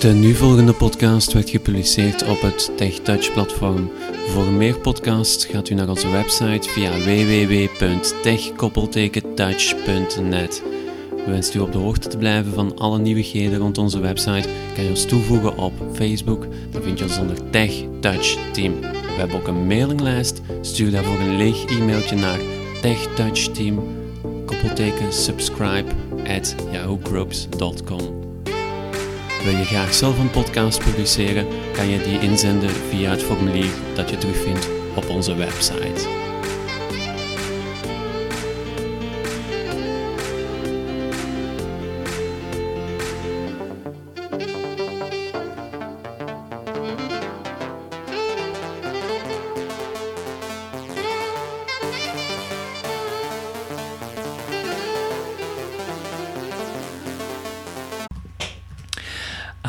De nu volgende podcast werd gepubliceerd op het TechTouch platform. Voor meer podcasts gaat u naar onze website via www.tech-touch.net. Wenst u op de hoogte te blijven van alle nieuwigheden rond onze website, kan je ons toevoegen op Facebook. Dan vind je ons onder Tech Touch Team. We hebben ook een mailinglijst. Stuur daarvoor een leeg e-mailtje naar techtouchteam koppelteken subscribe at yahoogroups.com. Wil je graag zelf een podcast publiceren, kan je die inzenden via het formulier dat je terugvindt op onze website.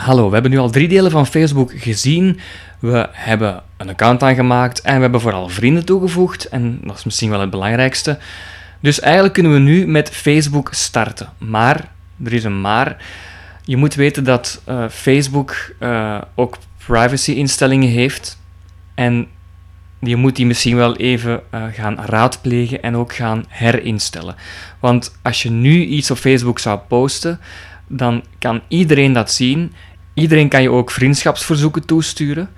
Hallo, we hebben nu al drie delen van Facebook gezien. We hebben een account aangemaakt en we hebben vooral vrienden toegevoegd. En dat is misschien wel het belangrijkste. Dus eigenlijk kunnen we nu met Facebook starten. Maar, er is een maar. Je moet weten dat uh, Facebook uh, ook privacy-instellingen heeft. En je moet die misschien wel even uh, gaan raadplegen en ook gaan herinstellen. Want als je nu iets op Facebook zou posten, dan kan iedereen dat zien Iedereen kan je ook vriendschapsverzoeken toesturen.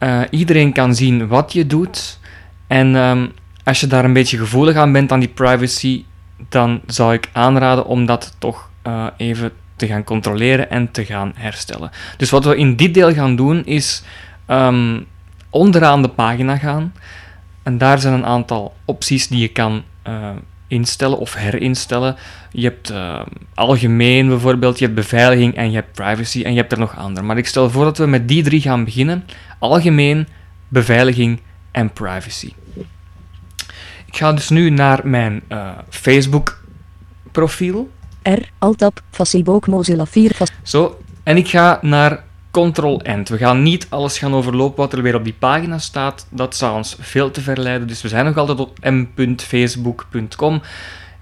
Uh, iedereen kan zien wat je doet. En um, als je daar een beetje gevoelig aan bent aan die privacy, dan zou ik aanraden om dat toch uh, even te gaan controleren en te gaan herstellen. Dus wat we in dit deel gaan doen is um, onderaan de pagina gaan. En daar zijn een aantal opties die je kan uh, instellen of herinstellen. Je hebt uh, algemeen bijvoorbeeld, je hebt beveiliging en je hebt privacy en je hebt er nog andere. Maar ik stel voor dat we met die drie gaan beginnen. Algemeen, beveiliging en privacy. Ik ga dus nu naar mijn uh, Facebook profiel. R, Altab, Facebook, Mozilla 4. Zo, en ik ga naar Ctrl-End. We gaan niet alles gaan overlopen wat er weer op die pagina staat. Dat zou ons veel te verleiden. Dus we zijn nog altijd op m.facebook.com.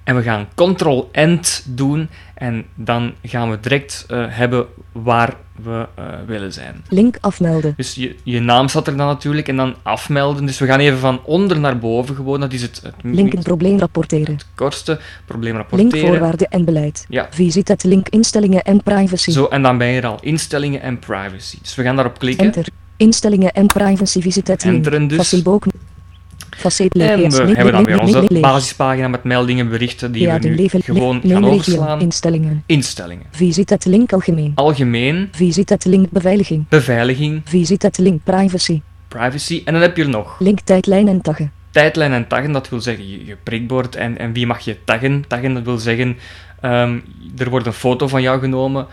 En we gaan Ctrl-End doen. En dan gaan we direct uh, hebben waar we uh, willen zijn. Link afmelden. Dus je, je naam staat er dan natuurlijk. En dan afmelden. Dus we gaan even van onder naar boven gewoon. Dat is het... het link een probleem rapporteren. Het kortste. Probleem rapporteren. Link voorwaarden en beleid. Ja. Visit het link instellingen en privacy. Zo, en dan ben je er al. Instellingen en privacy. Dus we gaan daarop klikken. Enter. Instellingen en privacy. Visit het link. Enteren dus. En we hebben dan weer onze basispagina met meldingen, berichten die we nu gewoon gaan overslaan. Instellingen. Instellingen. Visit het link algemeen. Algemeen. Visit link beveiliging. Beveiliging. Visit link privacy. Privacy. En dan heb je er nog. Link tijdlijn en taggen. Tijdlijn en taggen, dat wil zeggen je, je prikbord en, en wie mag je taggen. Taggen, dat wil zeggen um, er wordt een foto van jou genomen.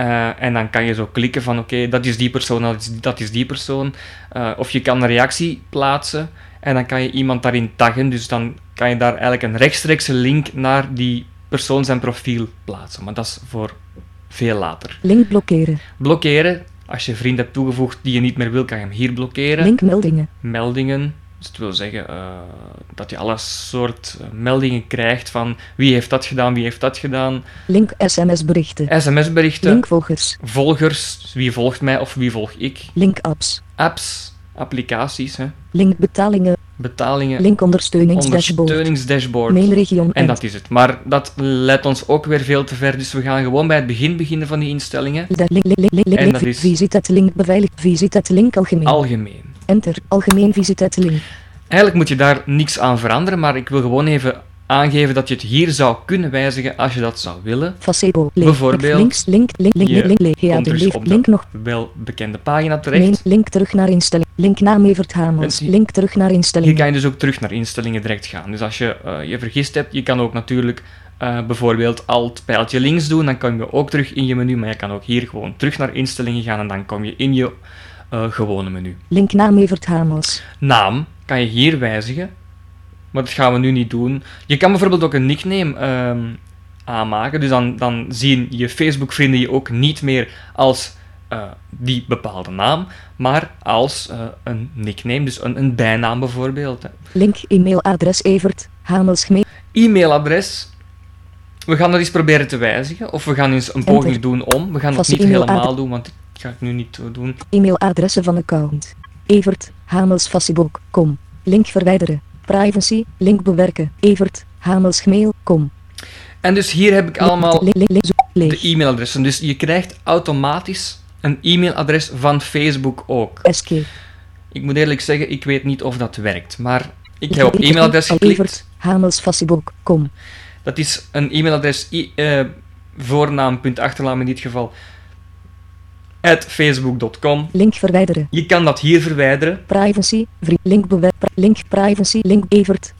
Uh, en dan kan je zo klikken van oké, okay, dat is die persoon, dat is, dat is die persoon. Uh, of je kan een reactie plaatsen. En dan kan je iemand daarin taggen. Dus dan kan je daar eigenlijk een rechtstreekse link naar die persoon zijn profiel plaatsen. Maar dat is voor veel later. Link blokkeren. Blokkeren. Als je vriend hebt toegevoegd die je niet meer wil, kan je hem hier blokkeren. Link meldingen. Meldingen. Dus het wil zeggen uh, dat je alle soort meldingen krijgt van wie heeft dat gedaan, wie heeft dat gedaan. Link sms-berichten. SMS-berichten. Link volgers. Volgers. Wie volgt mij of wie volg ik. Link apps. Apps applicaties. Hè. Link betalingen. Betalingen. Link ondersteuningsdashboard. En dat is het. Maar dat leidt ons ook weer veel te ver. Dus we gaan gewoon bij het begin beginnen van die instellingen. De link, link, link, en dat is visit link beveiligd. Visit link algemeen. Algemeen. Enter. Algemeen visit link. Eigenlijk moet je daar niks aan veranderen, maar ik wil gewoon even aangeven dat je het hier zou kunnen wijzigen als je dat zou willen. Facebo, Bijvoorbeeld, links, link, link, link, link, link, komt dus op link de nog. wel bekende pagina terecht. Main, link terug naar instellingen. Link Hamels. En- Link terug naar Hier instellingen. kan je dus ook terug naar instellingen direct gaan. Dus als je eh, je vergist hebt, je kan ook natuurlijk eh, bijvoorbeeld alt pijltje links doen, dan kom je ook terug in je menu, maar je kan ook hier gewoon terug naar instellingen gaan en dan kom je in je eh, gewone menu. Link naam Evert Hamels. Naam kan je hier wijzigen, maar dat gaan we nu niet doen. Je kan bijvoorbeeld ook een nickname ehm, aanmaken, dus dan, dan zien je Facebook-vrienden je ook niet meer als eh, die bepaalde naam, maar als eh, een nickname, dus een, een bijnaam bijvoorbeeld. hè. Link e-mailadres Evert Hamels gemeen. E-mailadres. We gaan dat eens proberen te wijzigen, of we gaan eens een poging Enter. doen om. We gaan het Vaste niet helemaal doen, want ga ik nu niet doen. E-mailadressen van account. Evert, Hamels Facebook. Link verwijderen. Privacy, link bewerken. Evert, Hamels Gmail, com. En dus hier heb ik allemaal de e-mailadressen. Dus je krijgt automatisch een e-mailadres van Facebook ook. Escape. Ik moet eerlijk zeggen, ik weet niet of dat werkt. Maar ik heb op e-mailadres geklikt. Evert, Hamels Facebook. Dat is een e-mailadres, i- eh, voornaam.achternaam in dit geval, at facebook.com. Link verwijderen. Je kan dat hier verwijderen. Privacy, vriend, link bewerken. Link privacy, link Evert.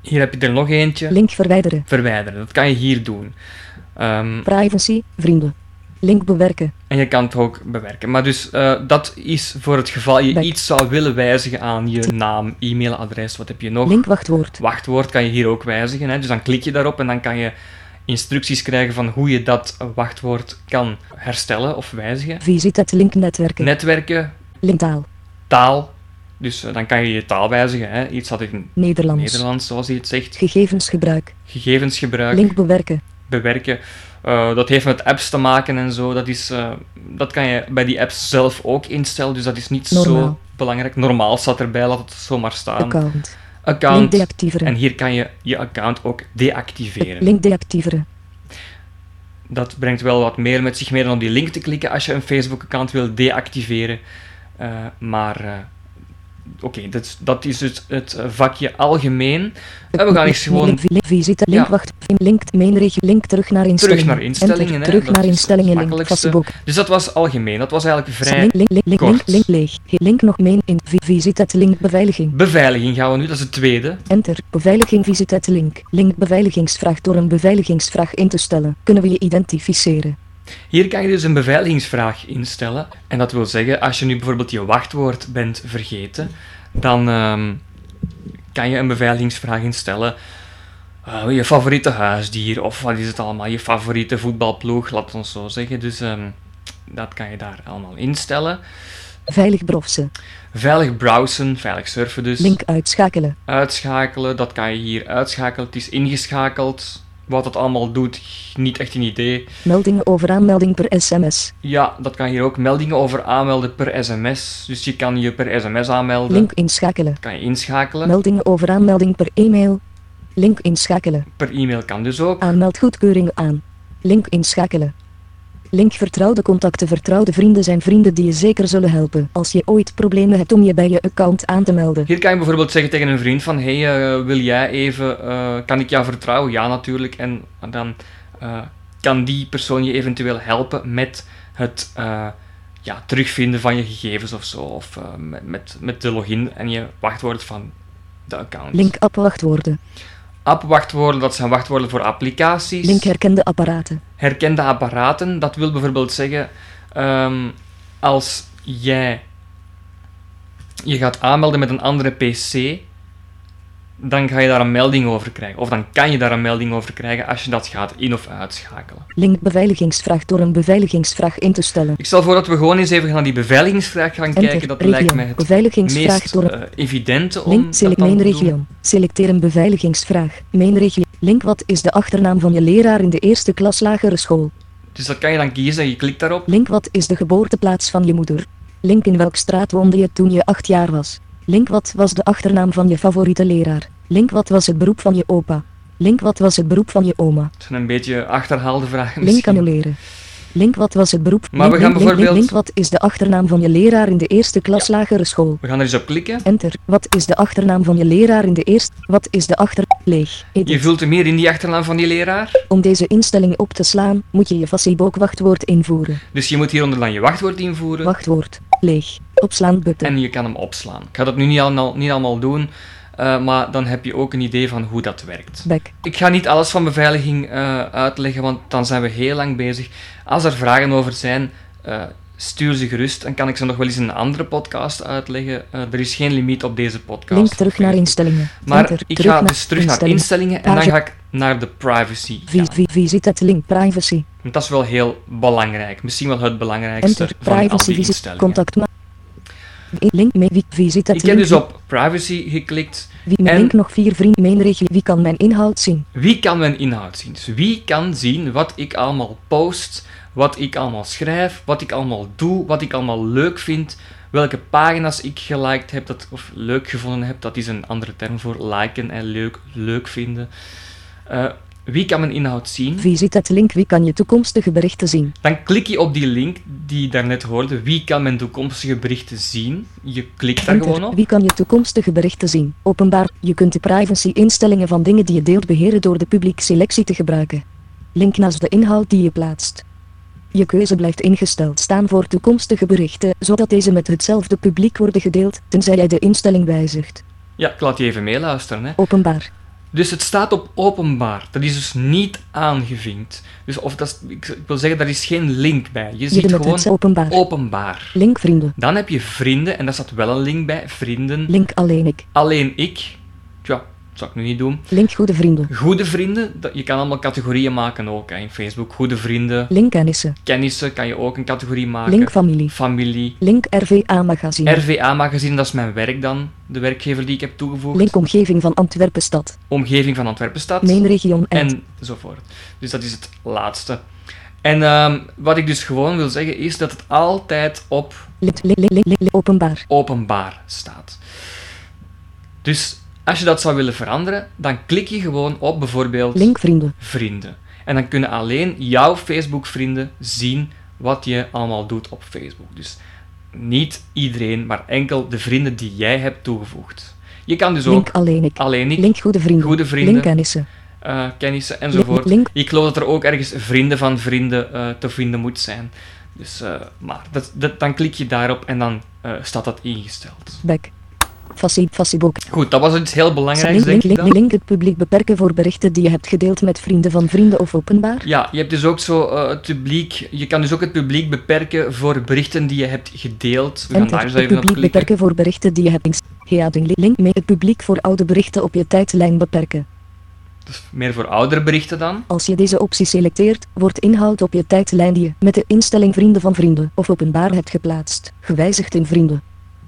Hier heb je er nog eentje. Link verwijderen. Verwijderen, dat kan je hier doen. Ehm, Privacy, vrienden. Link bewerken. en je kan het ook bewerken. Maar dus eh, dat is voor het geval je Back. iets zou willen wijzigen aan je naam, e-mailadres. Wat heb je nog? Link wachtwoord. wachtwoord kan je hier ook wijzigen. Hè? Dus dan klik je daarop en dan kan je instructies krijgen van hoe je dat wachtwoord kan herstellen of wijzigen. Visite het linknetwerken. Netwerken, Linktaal. taal. Dus eh, dan kan je je taal wijzigen. Hè? Iets had ik in Nederlands. Nederlands, zoals hij het zegt. Gegevensgebruik. Gegevensgebruik, Link bewerken. bewerken. Eh, dat heeft met apps te maken en zo. Dat, is, eh, dat kan je bij die apps zelf ook instellen. Dus dat is niet zo belangrijk. Normaal staat erbij, laat het zomaar staan. Account. Link Account. deactiveren. En hier kan je je account ook deactiveren. Link deactiveren. Dat brengt wel wat meer met zich mee dan op die link te klikken als je een Facebook-account wil deactiveren. Eh, maar eh, oké, dat, dat is dus het eh, vakje algemeen. En we gaan eens gewoon Link, link, visite. Link Ja. wacht. Link regio. Link terug naar instellingen. naar instellingen, Enter. hè. Terug naar instellingen. het Link. Facebook. Dus dat was algemeen. Dat was eigenlijk vrij. Link, link, link, link, kort. link, link leeg. Link nog main in. Vi- Visite het link beveiliging. Beveiliging gaan we nu, dat is het tweede. Enter. Beveiliging visite het link. Link beveiligingsvraag. Door een beveiligingsvraag in te stellen, kunnen we je identificeren. Hier kan je dus een beveiligingsvraag instellen. En dat wil zeggen, als je nu bijvoorbeeld je wachtwoord bent vergeten, dan ehm, kan je een beveiligingsvraag instellen. Eh, je favoriete huisdier, of wat is het allemaal, je favoriete voetbalploeg, laat ons zo zeggen. Dus ehm, dat kan je daar allemaal instellen. Veilig browsen. Veilig browsen, veilig surfen dus. Link uitschakelen. Uitschakelen, dat kan je hier uitschakelen. Het is ingeschakeld. Wat het allemaal doet, niet echt een idee. Meldingen over aanmelding per sms. Ja, dat kan hier ook meldingen over aanmelden per sms. Dus je kan je per sms aanmelden. Link inschakelen. kan je inschakelen. Meldingen over aanmelding per e-mail. Link inschakelen. Per e-mail kan dus ook. Aanmeldgoedkeuringen aan. Link inschakelen. Link vertrouwde contacten. Vertrouwde vrienden zijn vrienden die je zeker zullen helpen als je ooit problemen hebt om je bij je account aan te melden. Hier kan je bijvoorbeeld zeggen tegen een vriend van hey, eh, wil jij even, eh, kan ik jou vertrouwen? Ja, natuurlijk. En dan eh, kan die persoon je eventueel helpen met het ja, terugvinden van je gegevens of zo. Of met, met, met de login en je wachtwoord van de account. Link app wachtwoorden. App-wachtwoorden, dat zijn wachtwoorden voor applicaties. Link herkende apparaten. herkende apparaten. Dat wil bijvoorbeeld zeggen, ehm, als jij je gaat aanmelden met een andere PC, dan ga je daar een melding over krijgen. Of dan kan je daar een melding over krijgen als je dat gaat in- of uitschakelen. Link beveiligingsvraag door een beveiligingsvraag in te stellen. Ik stel voor dat we gewoon eens even naar die beveiligingsvraag gaan kijken. Dat lijkt mij het Beveiligingsvraag meest door een eh, evidente om Link dat select doen. regio. Selecteer een beveiligingsvraag. Main regio. Link wat is de achternaam van je leraar in de eerste klas lagere school? Dus dat kan je dan kiezen en je klikt daarop. Link wat is de geboorteplaats van je moeder? Link in welk straat woonde je toen je acht jaar was? Link wat was de achternaam van je favoriete leraar? Link wat was het beroep van je opa? Link wat was het beroep van je oma? Het zijn een beetje achterhaalde vragen Link misschien. annuleren. Link wat was het beroep? Maar we gaan link, bijvoorbeeld- Link wat is de achternaam van je leraar in de eerste klas lagere school? We gaan er eens op klikken. Enter. Wat is de achternaam van je leraar in de eerste? Wat is de achter... Leeg. Edit. Je vult hem hier in die achternaam van die leraar. Om deze instelling op te slaan, moet je je Facebook wachtwoord invoeren. Dus je moet hieronder dan je wachtwoord invoeren. Wachtwoord. Leeg. Opslaan button. En je kan hem opslaan. Ik ga dat nu niet allemaal, niet allemaal doen, eh, maar dan heb je ook een idee van hoe dat werkt. Back. Ik ga niet alles van beveiliging eh, uitleggen, want dan zijn we heel lang bezig. Als er vragen over zijn, eh, stuur ze gerust. Dan kan ik ze nog wel eens in een andere podcast uitleggen. Er is geen limiet op deze podcast. Link terug naar instellingen. Maar Enter. ik terug ga dus terug naar instellingen. en dan ga ik naar de privacy. Vi- gaan. vi- Visite het link privacy. Want dat is wel heel belangrijk. Misschien wel het belangrijkste Enter. van al Privacy die visite. instellingen. Contact Link Visite Ik heb dus op privacy geklikt Wie mijn En- link nog vier vriend mijn regio. Wie kan mijn inhoud zien? Wie kan mijn inhoud zien? Dus wie kan zien wat ik allemaal post, wat ik allemaal schrijf, wat ik allemaal doe, wat ik allemaal leuk vind, welke pagina's ik geliked heb dat, of leuk gevonden heb. Dat is een andere term voor liken en leuk, leuk vinden. Eh, wie kan mijn inhoud zien? Wie ziet het link? Wie kan je toekomstige berichten zien? Dan klik je op die link die je daarnet hoorde. Wie kan mijn toekomstige berichten zien? Je klikt daar Enter. gewoon op. Wie kan je toekomstige berichten zien? Openbaar. Je kunt de privacy-instellingen van dingen die je deelt beheren door de publiek selectie te gebruiken. Link naast de inhoud die je plaatst. Je keuze blijft ingesteld staan voor toekomstige berichten, zodat deze met hetzelfde publiek worden gedeeld, tenzij jij de instelling wijzigt. Ja, ik laat je even meeluisteren. Hè. Openbaar. Dus het staat op openbaar. Dat is dus niet aangevinkt. Dus of dat is, ik, wil zeggen, daar is geen link bij. Je Je ziet gewoon openbaar. openbaar. Link vrienden. Dan heb je vrienden, en daar staat wel een link bij. Vrienden. Link alleen ik. Alleen ik. Zou ik nu niet doen. Link goede vrienden. Goede vrienden, dat, je kan allemaal categorieën maken ook hè, in Facebook. Goede vrienden, Link kennissen. kennissen kan je ook een categorie maken. Link familie. Familie. Link RVA magazine. RVA-magazine, dat is mijn werk dan. De werkgever die ik heb toegevoegd. Link omgeving van Antwerpenstad. Omgeving van Antwerpenstad. Mijn region en. enzovoort. Dus dat is het laatste. En ehm, wat ik dus gewoon wil zeggen is dat het altijd op Lid, openbaar. openbaar staat. Dus als je dat zou willen veranderen, dan klik je gewoon op bijvoorbeeld Link vrienden. vrienden. En dan kunnen alleen jouw Facebook-vrienden zien wat je allemaal doet op Facebook. Dus niet iedereen, maar enkel de vrienden die jij hebt toegevoegd. Je kan dus ook Link alleen ik. alleen ik, Link goede vrienden. Goede vrienden. Link kennissen. eh, kennissen enzovoort. link. Ik geloof dat er ook ergens vrienden van vrienden eh, te vinden moet zijn. Dus, eh, maar dat, dat, dan klik je daarop en dan staat dat ingesteld. Back. Facebook. Goed, dat was iets heel belangrijks, Link, denk ik link, het publiek beperken voor berichten die je hebt gedeeld met vrienden van vrienden of openbaar. Ja, je hebt dus ook zo eh, het publiek. Je kan dus ook het publiek beperken voor berichten die je hebt gedeeld. We gaan daar Het even op publiek beperken voor berichten die je hebt. Ja, de link mee het publiek voor oude berichten op je tijdlijn beperken. Dus meer voor oudere berichten dan. Als je deze optie selecteert, wordt inhoud op je tijdlijn die je met de instelling vrienden van vrienden of openbaar hebt geplaatst, gewijzigd in vrienden.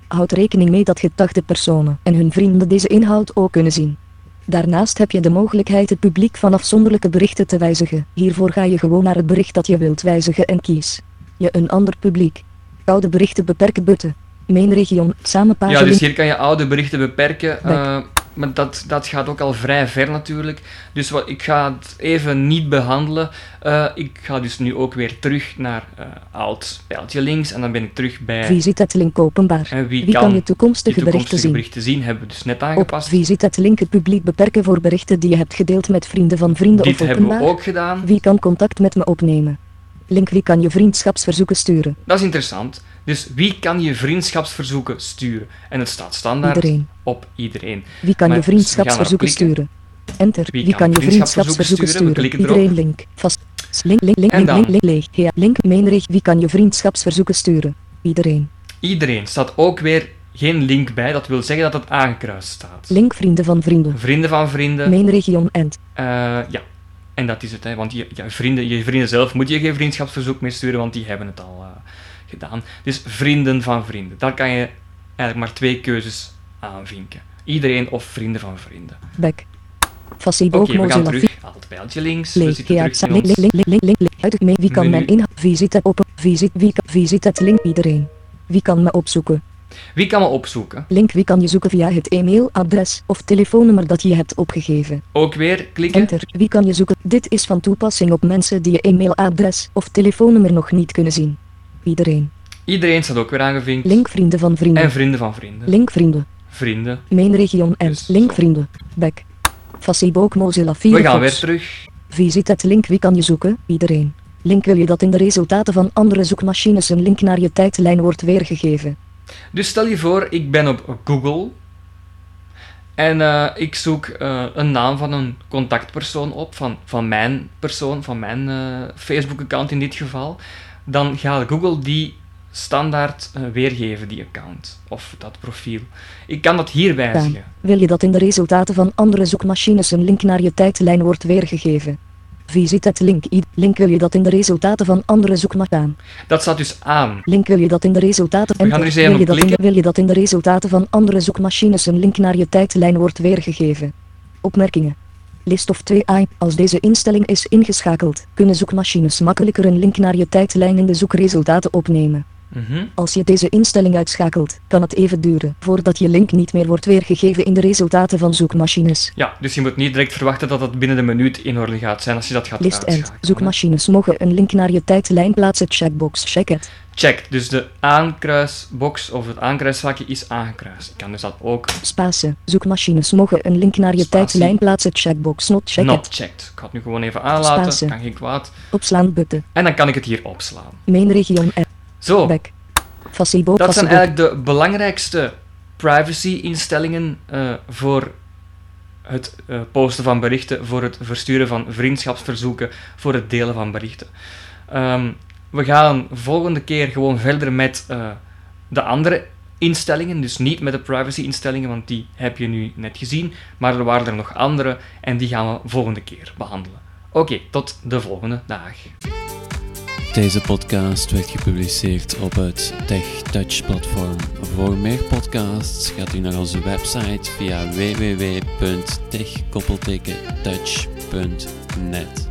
Houd rekening mee dat gedachte personen en hun vrienden deze inhoud ook kunnen zien. Daarnaast heb je de mogelijkheid het publiek van afzonderlijke berichten te wijzigen. Hiervoor ga je gewoon naar het bericht dat je wilt wijzigen en kies je een ander publiek. Oude berichten beperken button. Mijn region, samenpagina. Ja, dus hier kan je oude berichten beperken. Back. Eh, maar dat, dat gaat ook al vrij ver natuurlijk. Dus wat, ik ga het even niet behandelen. Eh, ik ga dus nu ook weer terug naar eh, oud pijltje links. En dan ben ik terug bij Visit het link openbaar. En wie Wie kan kan je toekomstige berichten zien? zien. Hebben we dus net Op aangepast. Visit het link het publiek beperken voor berichten die je hebt gedeeld met vrienden van vrienden Dit of hebben we openbaar. ook gedaan. Wie kan contact met me opnemen? Link wie kan je vriendschapsverzoeken sturen? Dat is interessant. Dus wie kan je vriendschapsverzoeken sturen? En het staat standaard Iedereen. op iedereen. Wie kan Maar je vriendschapsverzoeken sturen? Enter. Wie Wie, kan je vriendschapsverzoeken sturen? Sturen? klikken erop. Iedereen link. Vast. Link link link link link link. Ja, link reg. Wie kan je vriendschapsverzoeken sturen? Iedereen. Iedereen staat ook weer geen link bij. Dat wil zeggen dat het aangekruist staat. Link vrienden van vrienden. Vrienden van vrienden. Mijn region end. Eh, ja, en dat is het. Hè. Want je, ja, vrienden, je vrienden zelf moet je geen vriendschapsverzoek meer sturen, want die hebben het al eh, gedaan. Dus vrienden van vrienden. Daar kan je eigenlijk maar twee keuzes aanvinken. Iedereen of vrienden van vrienden. Back. Oké, we gaan terug. Altijd pijltje links. We zitten terug in ons... Wie kan mijn inhoud? Het open. Visit wie kan visit het link iedereen. Wie kan me opzoeken? Wie kan me opzoeken? Link wie kan je zoeken via het e-mailadres of telefoonnummer dat je hebt opgegeven. Ook weer klikken. Enter. Wie kan je zoeken? Dit is van toepassing op mensen die je e-mailadres of telefoonnummer nog niet kunnen zien. Iedereen. Iedereen staat ook weer aangevinkt. Link vrienden van vrienden. En vrienden van vrienden. Link vrienden. Vrienden. Mijn region en Dus link zo. vrienden. Back. Facebook Mozilla We gaan weer terug. Visit het link wie kan je zoeken? Iedereen. Link wil je dat in de resultaten van andere zoekmachines een link naar je tijdlijn wordt weergegeven. Dus stel je voor, ik ben op Google en eh, ik zoek eh, een naam van een contactpersoon op, van, van mijn persoon, van mijn eh, Facebook-account in dit geval. Dan gaat Google die standaard eh, weergeven, die account of dat profiel. Ik kan dat hier wijzigen. Wil je dat in de resultaten van andere zoekmachines een link naar je tijdlijn wordt weergegeven? Visit het link. Link wil je dat in de resultaten van andere zoekmachines. Dat staat dus aan. Link wil je dat in de resultaten. We gaan er Enter. eens even wil, je dat in wil je dat in de resultaten van andere zoekmachines een link naar je tijdlijn wordt weergegeven? Opmerkingen. List of 2i. Als deze instelling is ingeschakeld, kunnen zoekmachines makkelijker een link naar je tijdlijn in de zoekresultaten opnemen. Als je deze instelling uitschakelt, kan het even duren voordat je link niet meer wordt weergegeven in de resultaten van zoekmachines. Ja, dus je moet niet direct verwachten dat dat binnen de minuut in orde gaat zijn als je dat gaat List end. Zoekmachines mogen een link naar je tijdlijn plaatsen. Checkbox. Check het. Check, dus de aankruisbox of het aankruisvakje is aangekruist. Ik kan dus dat ook Spasen. Zoekmachines mogen een link naar je Spatie. tijdlijn plaatsen. Checkbox. Not check not checked. Ik ga het nu gewoon even aanlaten, Spatie. kan geen kwaad. Opslaan button. En dan kan ik het hier opslaan. Main region app. Zo, Back. Dat zijn eigenlijk de belangrijkste privacy-instellingen eh, voor het eh, posten van berichten, voor het versturen van vriendschapsverzoeken, voor het delen van berichten. Ehm, we gaan volgende keer gewoon verder met eh, de andere instellingen, dus niet met de privacy-instellingen, want die heb je nu net gezien, maar er waren er nog andere en die gaan we volgende keer behandelen. Oké, tot de volgende dag. Deze podcast werd gepubliceerd op het TechTouch platform. Voor meer podcasts gaat u naar onze website via www.tech-touch.net.